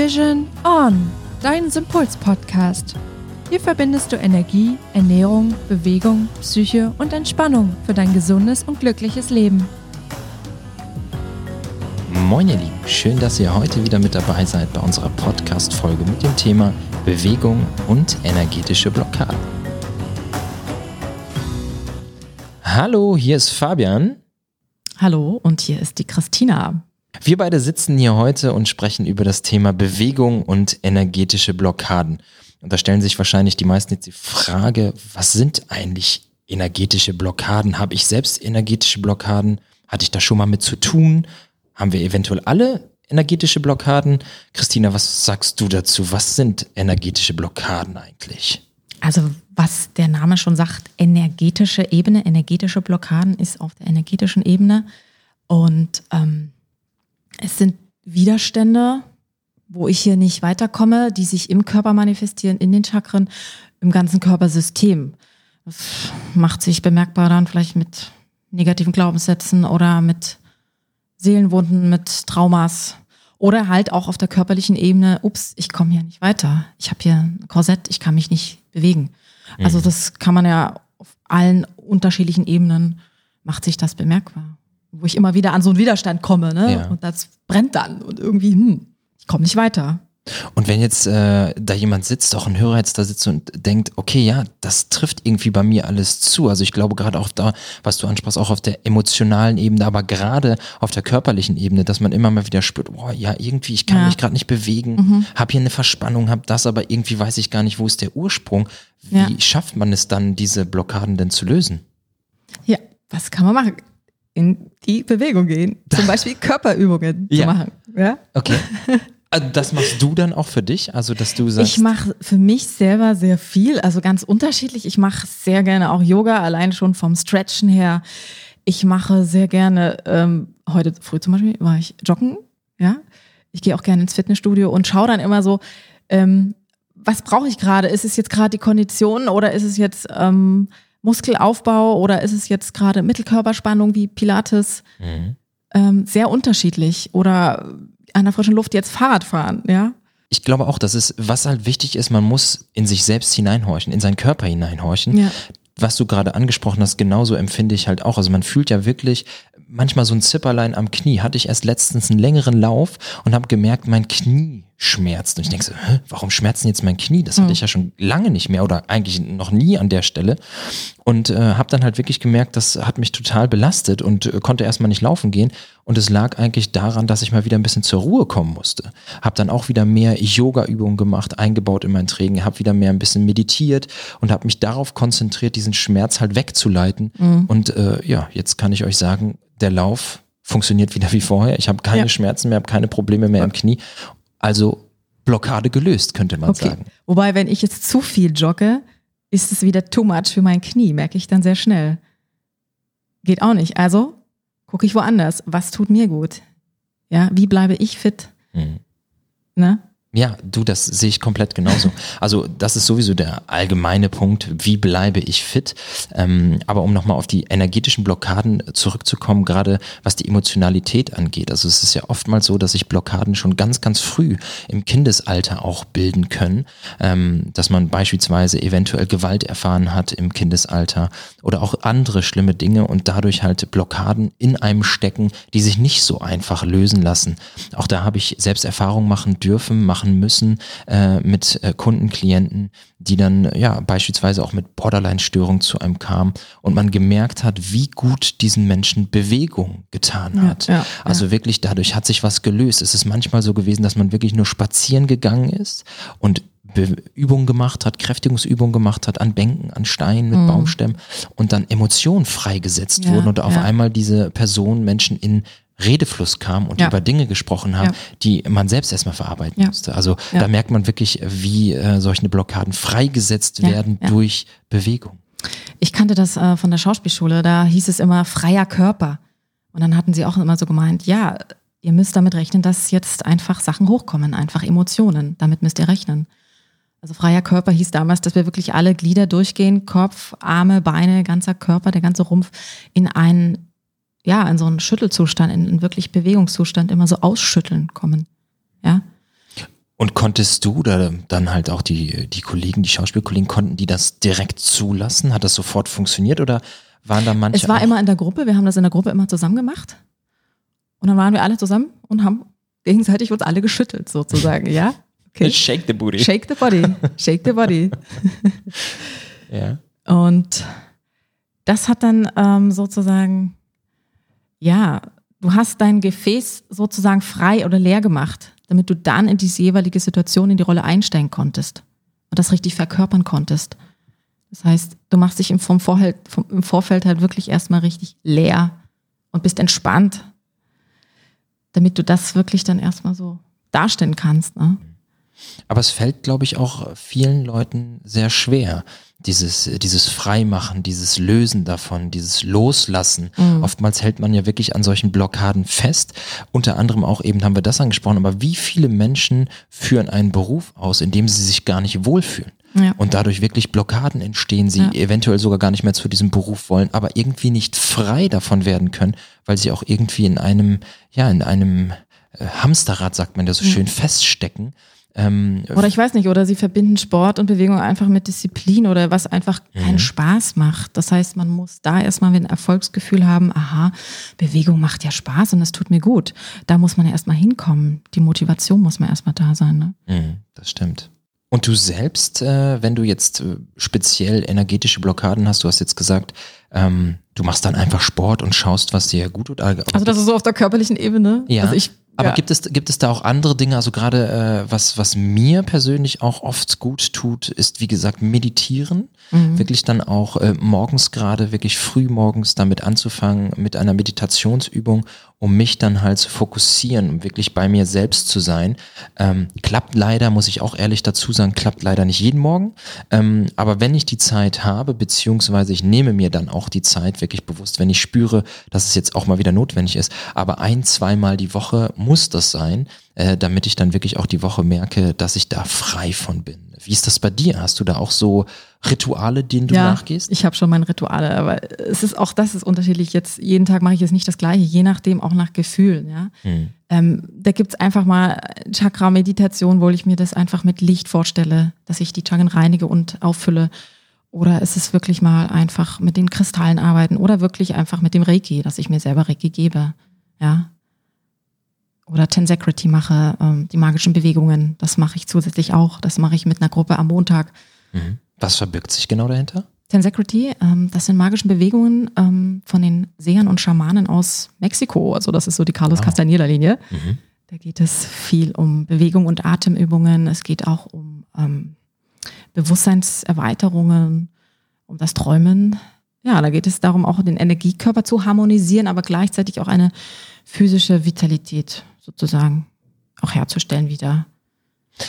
Vision On, dein Sympuls-Podcast. Hier verbindest du Energie, Ernährung, Bewegung, Psyche und Entspannung für dein gesundes und glückliches Leben. Moin ihr Lieben, schön, dass ihr heute wieder mit dabei seid bei unserer Podcast-Folge mit dem Thema Bewegung und energetische Blockaden. Hallo, hier ist Fabian. Hallo und hier ist die Christina. Wir beide sitzen hier heute und sprechen über das Thema Bewegung und energetische Blockaden. Und da stellen sich wahrscheinlich die meisten jetzt die Frage, was sind eigentlich energetische Blockaden? Habe ich selbst energetische Blockaden? Hatte ich da schon mal mit zu tun? Haben wir eventuell alle energetische Blockaden? Christina, was sagst du dazu? Was sind energetische Blockaden eigentlich? Also was der Name schon sagt, energetische Ebene, energetische Blockaden ist auf der energetischen Ebene. Und ähm, es sind Widerstände, wo ich hier nicht weiterkomme, die sich im Körper manifestieren, in den Chakren, im ganzen Körpersystem. Das macht sich bemerkbar dann vielleicht mit negativen Glaubenssätzen oder mit Seelenwunden, mit Traumas oder halt auch auf der körperlichen Ebene, ups, ich komme hier nicht weiter. Ich habe hier ein Korsett, ich kann mich nicht bewegen. Also mhm. das kann man ja auf allen unterschiedlichen Ebenen macht sich das bemerkbar wo ich immer wieder an so einen Widerstand komme, ne? Ja. Und das brennt dann und irgendwie, hm, ich komme nicht weiter. Und wenn jetzt äh, da jemand sitzt, auch ein Hörer jetzt da sitzt und denkt, okay, ja, das trifft irgendwie bei mir alles zu. Also ich glaube gerade auch da, was du ansprachst, auch auf der emotionalen Ebene, aber gerade auf der körperlichen Ebene, dass man immer mal wieder spürt, boah, ja, irgendwie, ich kann ja. mich gerade nicht bewegen, mhm. habe hier eine Verspannung, habe das, aber irgendwie weiß ich gar nicht, wo ist der Ursprung. Wie ja. schafft man es dann, diese Blockaden denn zu lösen? Ja, was kann man machen? In die Bewegung gehen. Zum Beispiel Körperübungen ja. zu machen. Ja? Okay. Also das machst du dann auch für dich? Also, dass du sagst. Ich mache für mich selber sehr viel, also ganz unterschiedlich. Ich mache sehr gerne auch Yoga, allein schon vom Stretchen her. Ich mache sehr gerne, ähm, heute früh zum Beispiel war ich joggen, ja. Ich gehe auch gerne ins Fitnessstudio und schaue dann immer so, ähm, was brauche ich gerade? Ist es jetzt gerade die Kondition oder ist es jetzt ähm, Muskelaufbau oder ist es jetzt gerade Mittelkörperspannung wie Pilates? Mhm. Ähm, sehr unterschiedlich. Oder an der frischen Luft jetzt Fahrrad fahren, ja? Ich glaube auch, dass es, was halt wichtig ist, man muss in sich selbst hineinhorchen, in seinen Körper hineinhorchen. Ja. Was du gerade angesprochen hast, genauso empfinde ich halt auch. Also man fühlt ja wirklich manchmal so ein Zipperlein am Knie. Hatte ich erst letztens einen längeren Lauf und habe gemerkt, mein Knie schmerzt. Und ich denke so, Hä, warum schmerzt denn jetzt mein Knie? Das hatte mhm. ich ja schon lange nicht mehr oder eigentlich noch nie an der Stelle. Und äh, habe dann halt wirklich gemerkt, das hat mich total belastet und äh, konnte erstmal nicht laufen gehen. Und es lag eigentlich daran, dass ich mal wieder ein bisschen zur Ruhe kommen musste. Habe dann auch wieder mehr Yoga-Übungen gemacht, eingebaut in mein Training, habe wieder mehr ein bisschen meditiert und habe mich darauf konzentriert, diesen Schmerz halt wegzuleiten. Mhm. Und äh, ja, jetzt kann ich euch sagen, der Lauf funktioniert wieder wie vorher. Ich habe keine ja. Schmerzen mehr, habe keine Probleme mehr im Knie also Blockade gelöst, könnte man okay. sagen. Wobei, wenn ich jetzt zu viel jogge, ist es wieder too much für mein Knie, merke ich dann sehr schnell. Geht auch nicht. Also gucke ich woanders. Was tut mir gut? Ja, wie bleibe ich fit? Mhm. Ne? Ja, du, das sehe ich komplett genauso. Also das ist sowieso der allgemeine Punkt, wie bleibe ich fit. Ähm, aber um nochmal auf die energetischen Blockaden zurückzukommen, gerade was die Emotionalität angeht. Also es ist ja oftmals so, dass sich Blockaden schon ganz, ganz früh im Kindesalter auch bilden können. Ähm, dass man beispielsweise eventuell Gewalt erfahren hat im Kindesalter oder auch andere schlimme Dinge und dadurch halt Blockaden in einem stecken, die sich nicht so einfach lösen lassen. Auch da habe ich selbst Erfahrung machen dürfen, machen müssen äh, mit äh, Kunden, Klienten, die dann ja beispielsweise auch mit Borderline-Störung zu einem kamen und man gemerkt hat, wie gut diesen Menschen Bewegung getan hat. Ja, also ja. wirklich dadurch hat sich was gelöst. Es ist manchmal so gewesen, dass man wirklich nur spazieren gegangen ist und Übungen gemacht hat, Kräftigungsübungen gemacht hat an Bänken, an Steinen mit mhm. Baumstämmen und dann Emotionen freigesetzt wurden und auf einmal diese Person Menschen in Redefluss kam und ja. über Dinge gesprochen haben, ja. die man selbst erstmal verarbeiten ja. musste. Also da merkt man wirklich, wie äh, solche Blockaden freigesetzt werden durch Bewegung. Ich kannte das äh, von der Schauspielschule, da hieß es immer freier Körper. Und dann hatten sie auch immer so gemeint, ja, ihr müsst damit rechnen, dass jetzt einfach Sachen hochkommen, einfach Emotionen. Damit müsst ihr rechnen. Also freier Körper hieß damals, dass wir wirklich alle Glieder durchgehen, Kopf, Arme, Beine, ganzer Körper, der ganze Rumpf in einen ja, in so einen Schüttelzustand, in einen wirklich Bewegungszustand immer so ausschütteln kommen. Ja. Und konntest du oder dann halt auch die, die Kollegen, die Schauspielkollegen, konnten die das direkt zulassen? Hat das sofort funktioniert oder waren da manche? Es war immer in der Gruppe, wir haben das in der Gruppe immer zusammen gemacht. Und dann waren wir alle zusammen und haben gegenseitig uns alle geschüttelt, sozusagen, ja? Okay. Shake the booty. Shake the body, shake the body. Ja. Und das hat dann ähm, sozusagen, ja, du hast dein Gefäß sozusagen frei oder leer gemacht, damit du dann in diese jeweilige Situation, in die Rolle einsteigen konntest und das richtig verkörpern konntest. Das heißt, du machst dich im, vom Vorfeld, vom, im Vorfeld halt wirklich erstmal richtig leer und bist entspannt, damit du das wirklich dann erstmal so darstellen kannst. Ne? Aber es fällt, glaube ich, auch vielen Leuten sehr schwer. Dieses, dieses Freimachen, dieses Lösen davon, dieses Loslassen. Mhm. Oftmals hält man ja wirklich an solchen Blockaden fest. Unter anderem auch eben haben wir das angesprochen. Aber wie viele Menschen führen einen Beruf aus, in dem sie sich gar nicht wohlfühlen? Ja. Und dadurch wirklich Blockaden entstehen, sie Ja. eventuell sogar gar nicht mehr zu diesem Beruf wollen, aber irgendwie nicht frei davon werden können, weil sie auch irgendwie in einem, ja, in einem äh, Hamsterrad, sagt man ja so schön, feststecken. Ähm, Oder ich weiß nicht, oder sie verbinden Sport und Bewegung einfach mit Disziplin oder was einfach keinen Spaß macht. Das heißt, man muss da erstmal ein Erfolgsgefühl haben, aha, Bewegung macht ja Spaß und es tut mir gut. Da muss man ja erstmal hinkommen. Die Motivation muss man erstmal da sein. Ne? Mhm, das stimmt. Und du selbst, äh, wenn du jetzt äh, speziell energetische Blockaden hast, du hast jetzt gesagt, ähm, du machst dann einfach Sport und schaust, was dir gut tut. Also das ist so auf der körperlichen Ebene. Ja, Also ich, aber ja. gibt es gibt es da auch andere Dinge? Also gerade äh, was was mir persönlich auch oft gut tut, ist wie gesagt meditieren. Mhm. Wirklich dann auch äh, morgens gerade wirklich früh morgens damit anzufangen mit einer Meditationsübung, um mich dann halt zu fokussieren, um wirklich bei mir selbst zu sein. Ähm, klappt leider, muss ich auch ehrlich dazu sagen, klappt leider nicht jeden Morgen. Ähm, aber wenn ich die Zeit habe, beziehungsweise ich nehme mir dann auch die Zeit wirklich bewusst, wenn ich spüre, dass es jetzt auch mal wieder notwendig ist, aber ein, zweimal die Woche muss das sein, äh, damit ich dann wirklich auch die Woche merke, dass ich da frei von bin. Wie ist das bei dir? Hast du da auch so Rituale, denen du ja, nachgehst? Ich habe schon meine Rituale, aber es ist auch das ist unterschiedlich. Jetzt jeden Tag mache ich jetzt nicht das gleiche, je nachdem auch nach Gefühlen. Ja, Hm. ähm, da gibt's einfach mal Chakra-Meditation, wo ich mir das einfach mit Licht vorstelle, dass ich die Chakren reinige und auffülle. Oder es ist wirklich mal einfach mit den Kristallen arbeiten oder wirklich einfach mit dem Reiki, dass ich mir selber Reiki gebe. Ja. Oder Tensecrity mache, ähm, die magischen Bewegungen, das mache ich zusätzlich auch. Das mache ich mit einer Gruppe am Montag. Mhm. Was verbirgt sich genau dahinter? Tensecrity, ähm, das sind magische Bewegungen ähm, von den Sehern und Schamanen aus Mexiko. Also das ist so die Carlos Wow. Castaneda-Linie. Mhm. Da geht es viel um Bewegung und Atemübungen. Es geht auch um ähm, Bewusstseinserweiterungen, um das Träumen. Ja, da geht es darum, auch den Energiekörper zu harmonisieren, aber gleichzeitig auch eine physische Vitalität sozusagen auch herzustellen wieder.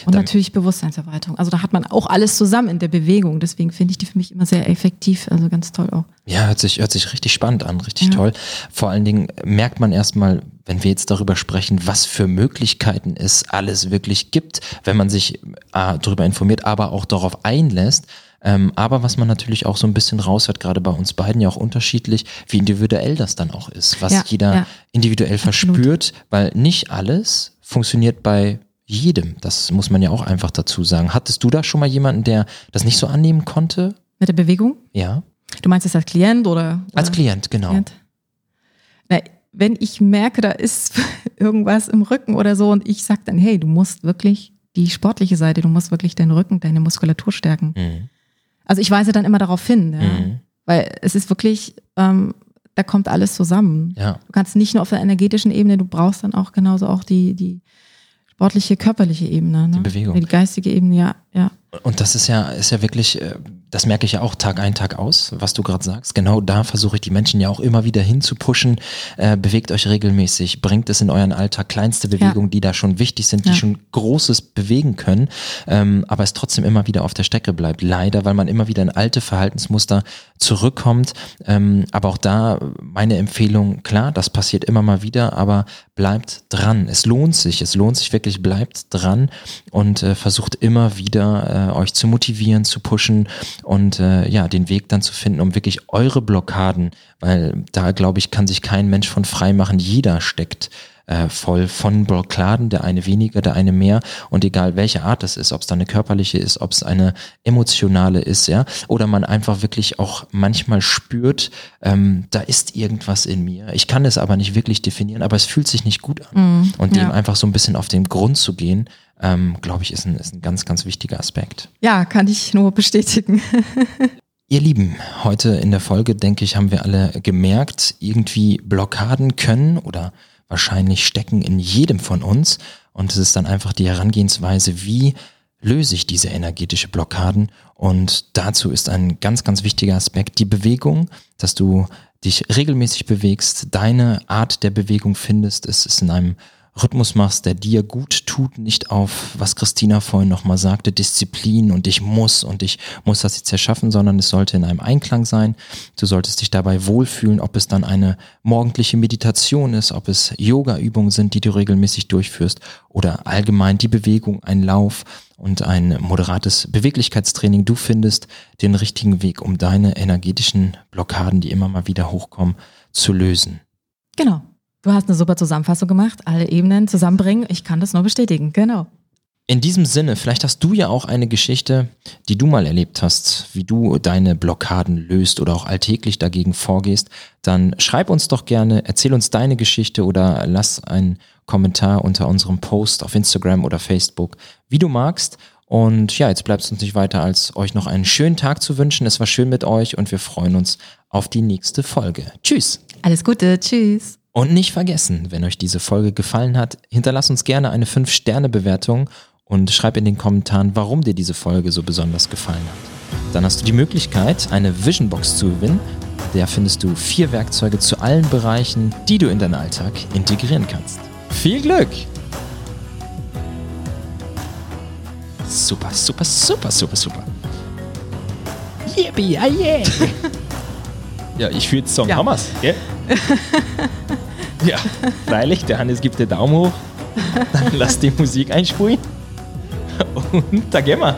Und Dann- natürlich Bewusstseinserweiterung. Also da hat man auch alles zusammen in der Bewegung. Deswegen finde ich die für mich immer sehr effektiv. Also ganz toll auch. Ja, hört sich, hört sich richtig spannend an, richtig Ja. toll. Vor allen Dingen merkt man erstmal, wenn wir jetzt darüber sprechen, was für Möglichkeiten es alles wirklich gibt, wenn man sich äh, darüber informiert, aber auch darauf einlässt. Ähm, aber was man natürlich auch so ein bisschen raushört, gerade bei uns beiden ja auch unterschiedlich, wie individuell das dann auch ist, was Ja, jeder ja. individuell Absolut. verspürt, weil nicht alles funktioniert bei jedem. Das muss man ja auch einfach dazu sagen. Hattest du da schon mal jemanden, der das nicht so annehmen konnte? Mit der Bewegung? Ja. Du meinst jetzt als Klient oder? Als oder? Klient, genau. Klient? Na, wenn ich merke, da ist irgendwas im Rücken oder so und ich sage dann, hey, du musst wirklich die sportliche Seite, du musst wirklich deinen Rücken, deine Muskulatur stärken. Mhm. Also ich weise dann immer darauf hin, ja? Mhm. weil es ist wirklich, ähm, da kommt alles zusammen. Ja. Du kannst nicht nur auf der energetischen Ebene, du brauchst dann auch genauso auch die, die sportliche, körperliche Ebene. Ne? Die Bewegung. Die geistige Ebene, ja, ja. Und das ist ja, ist ja wirklich, äh, das merke ich ja auch Tag ein, Tag aus, was du gerade sagst. Genau da versuche ich die Menschen ja auch immer wieder hinzupushen. Äh, bewegt euch regelmäßig, bringt es in euren Alltag, kleinste Bewegungen, die da schon wichtig sind, die Ja. schon Großes bewegen können, ähm, aber es trotzdem immer wieder auf der Strecke bleibt. Leider, weil man immer wieder in alte Verhaltensmuster zurückkommt. Ähm, aber auch da meine Empfehlung, klar, das passiert immer mal wieder, aber bleibt dran. Es lohnt sich, es lohnt sich wirklich, bleibt dran und äh, versucht immer wieder äh, euch zu motivieren, zu pushen und äh, ja, den Weg dann zu finden, um wirklich eure Blockaden, weil da glaube ich, kann sich kein Mensch von frei machen. Jeder steckt äh, voll von Blockaden, der eine weniger, der eine mehr und egal welche Art es ist, ob es da eine körperliche ist, ob es eine emotionale ist, ja, oder man einfach wirklich auch manchmal spürt, ähm, da ist irgendwas in mir. Ich kann es aber nicht wirklich definieren, aber es fühlt sich nicht gut an. Mm, und dem ja. einfach so ein bisschen auf den Grund zu gehen, ähm, glaube ich, ist ein, ist ein ganz, ganz wichtiger Aspekt. Ja, kann ich nur bestätigen. Ihr Lieben, heute in der Folge, denke ich, haben wir alle gemerkt, irgendwie Blockaden können oder wahrscheinlich stecken in jedem von uns. Und es ist dann einfach die Herangehensweise, wie löse ich diese energetische Blockaden. Und dazu ist ein ganz, ganz wichtiger Aspekt die Bewegung, dass du dich regelmäßig bewegst, deine Art der Bewegung findest. Es ist in einem Rhythmus machst, der dir gut tut, nicht auf, was Christina vorhin nochmal sagte, Disziplin und ich muss und ich muss das jetzt erschaffen, sondern es sollte in einem Einklang sein. Du solltest dich dabei wohlfühlen, ob es dann eine morgendliche Meditation ist, ob es Yoga-Übungen sind, die du regelmäßig durchführst oder allgemein die Bewegung, ein Lauf und ein moderates Beweglichkeitstraining. Du findest den richtigen Weg, um deine energetischen Blockaden, die immer mal wieder hochkommen, zu lösen. Genau. Du hast eine super Zusammenfassung gemacht, alle Ebenen zusammenbringen. Ich kann das nur bestätigen, genau. In diesem Sinne, vielleicht hast du ja auch eine Geschichte, die du mal erlebt hast, wie du deine Blockaden löst oder auch alltäglich dagegen vorgehst, dann schreib uns doch gerne, erzähl uns deine Geschichte oder lass einen Kommentar unter unserem Post auf Instagram oder Facebook, wie du magst. Und ja, jetzt bleibt es uns nicht weiter, als euch noch einen schönen Tag zu wünschen. Es war schön mit euch und wir freuen uns auf die nächste Folge. Tschüss. Alles Gute. Tschüss. Und nicht vergessen, wenn euch diese Folge gefallen hat, hinterlass uns gerne eine 5-Sterne-Bewertung und schreib in den Kommentaren, warum dir diese Folge so besonders gefallen hat. Dann hast du die Möglichkeit, eine Vision Box zu gewinnen. Der findest du vier Werkzeuge zu allen Bereichen, die du in deinen Alltag integrieren kannst. Viel Glück! Super, super, super, super, super. Yippie, yeah! ja, ich würde sagen, ja. Hammers, gell? Ja, freilich, der Hannes gibt den Daumen hoch. Dann lass die Musik einspulen. Und da gehen wir.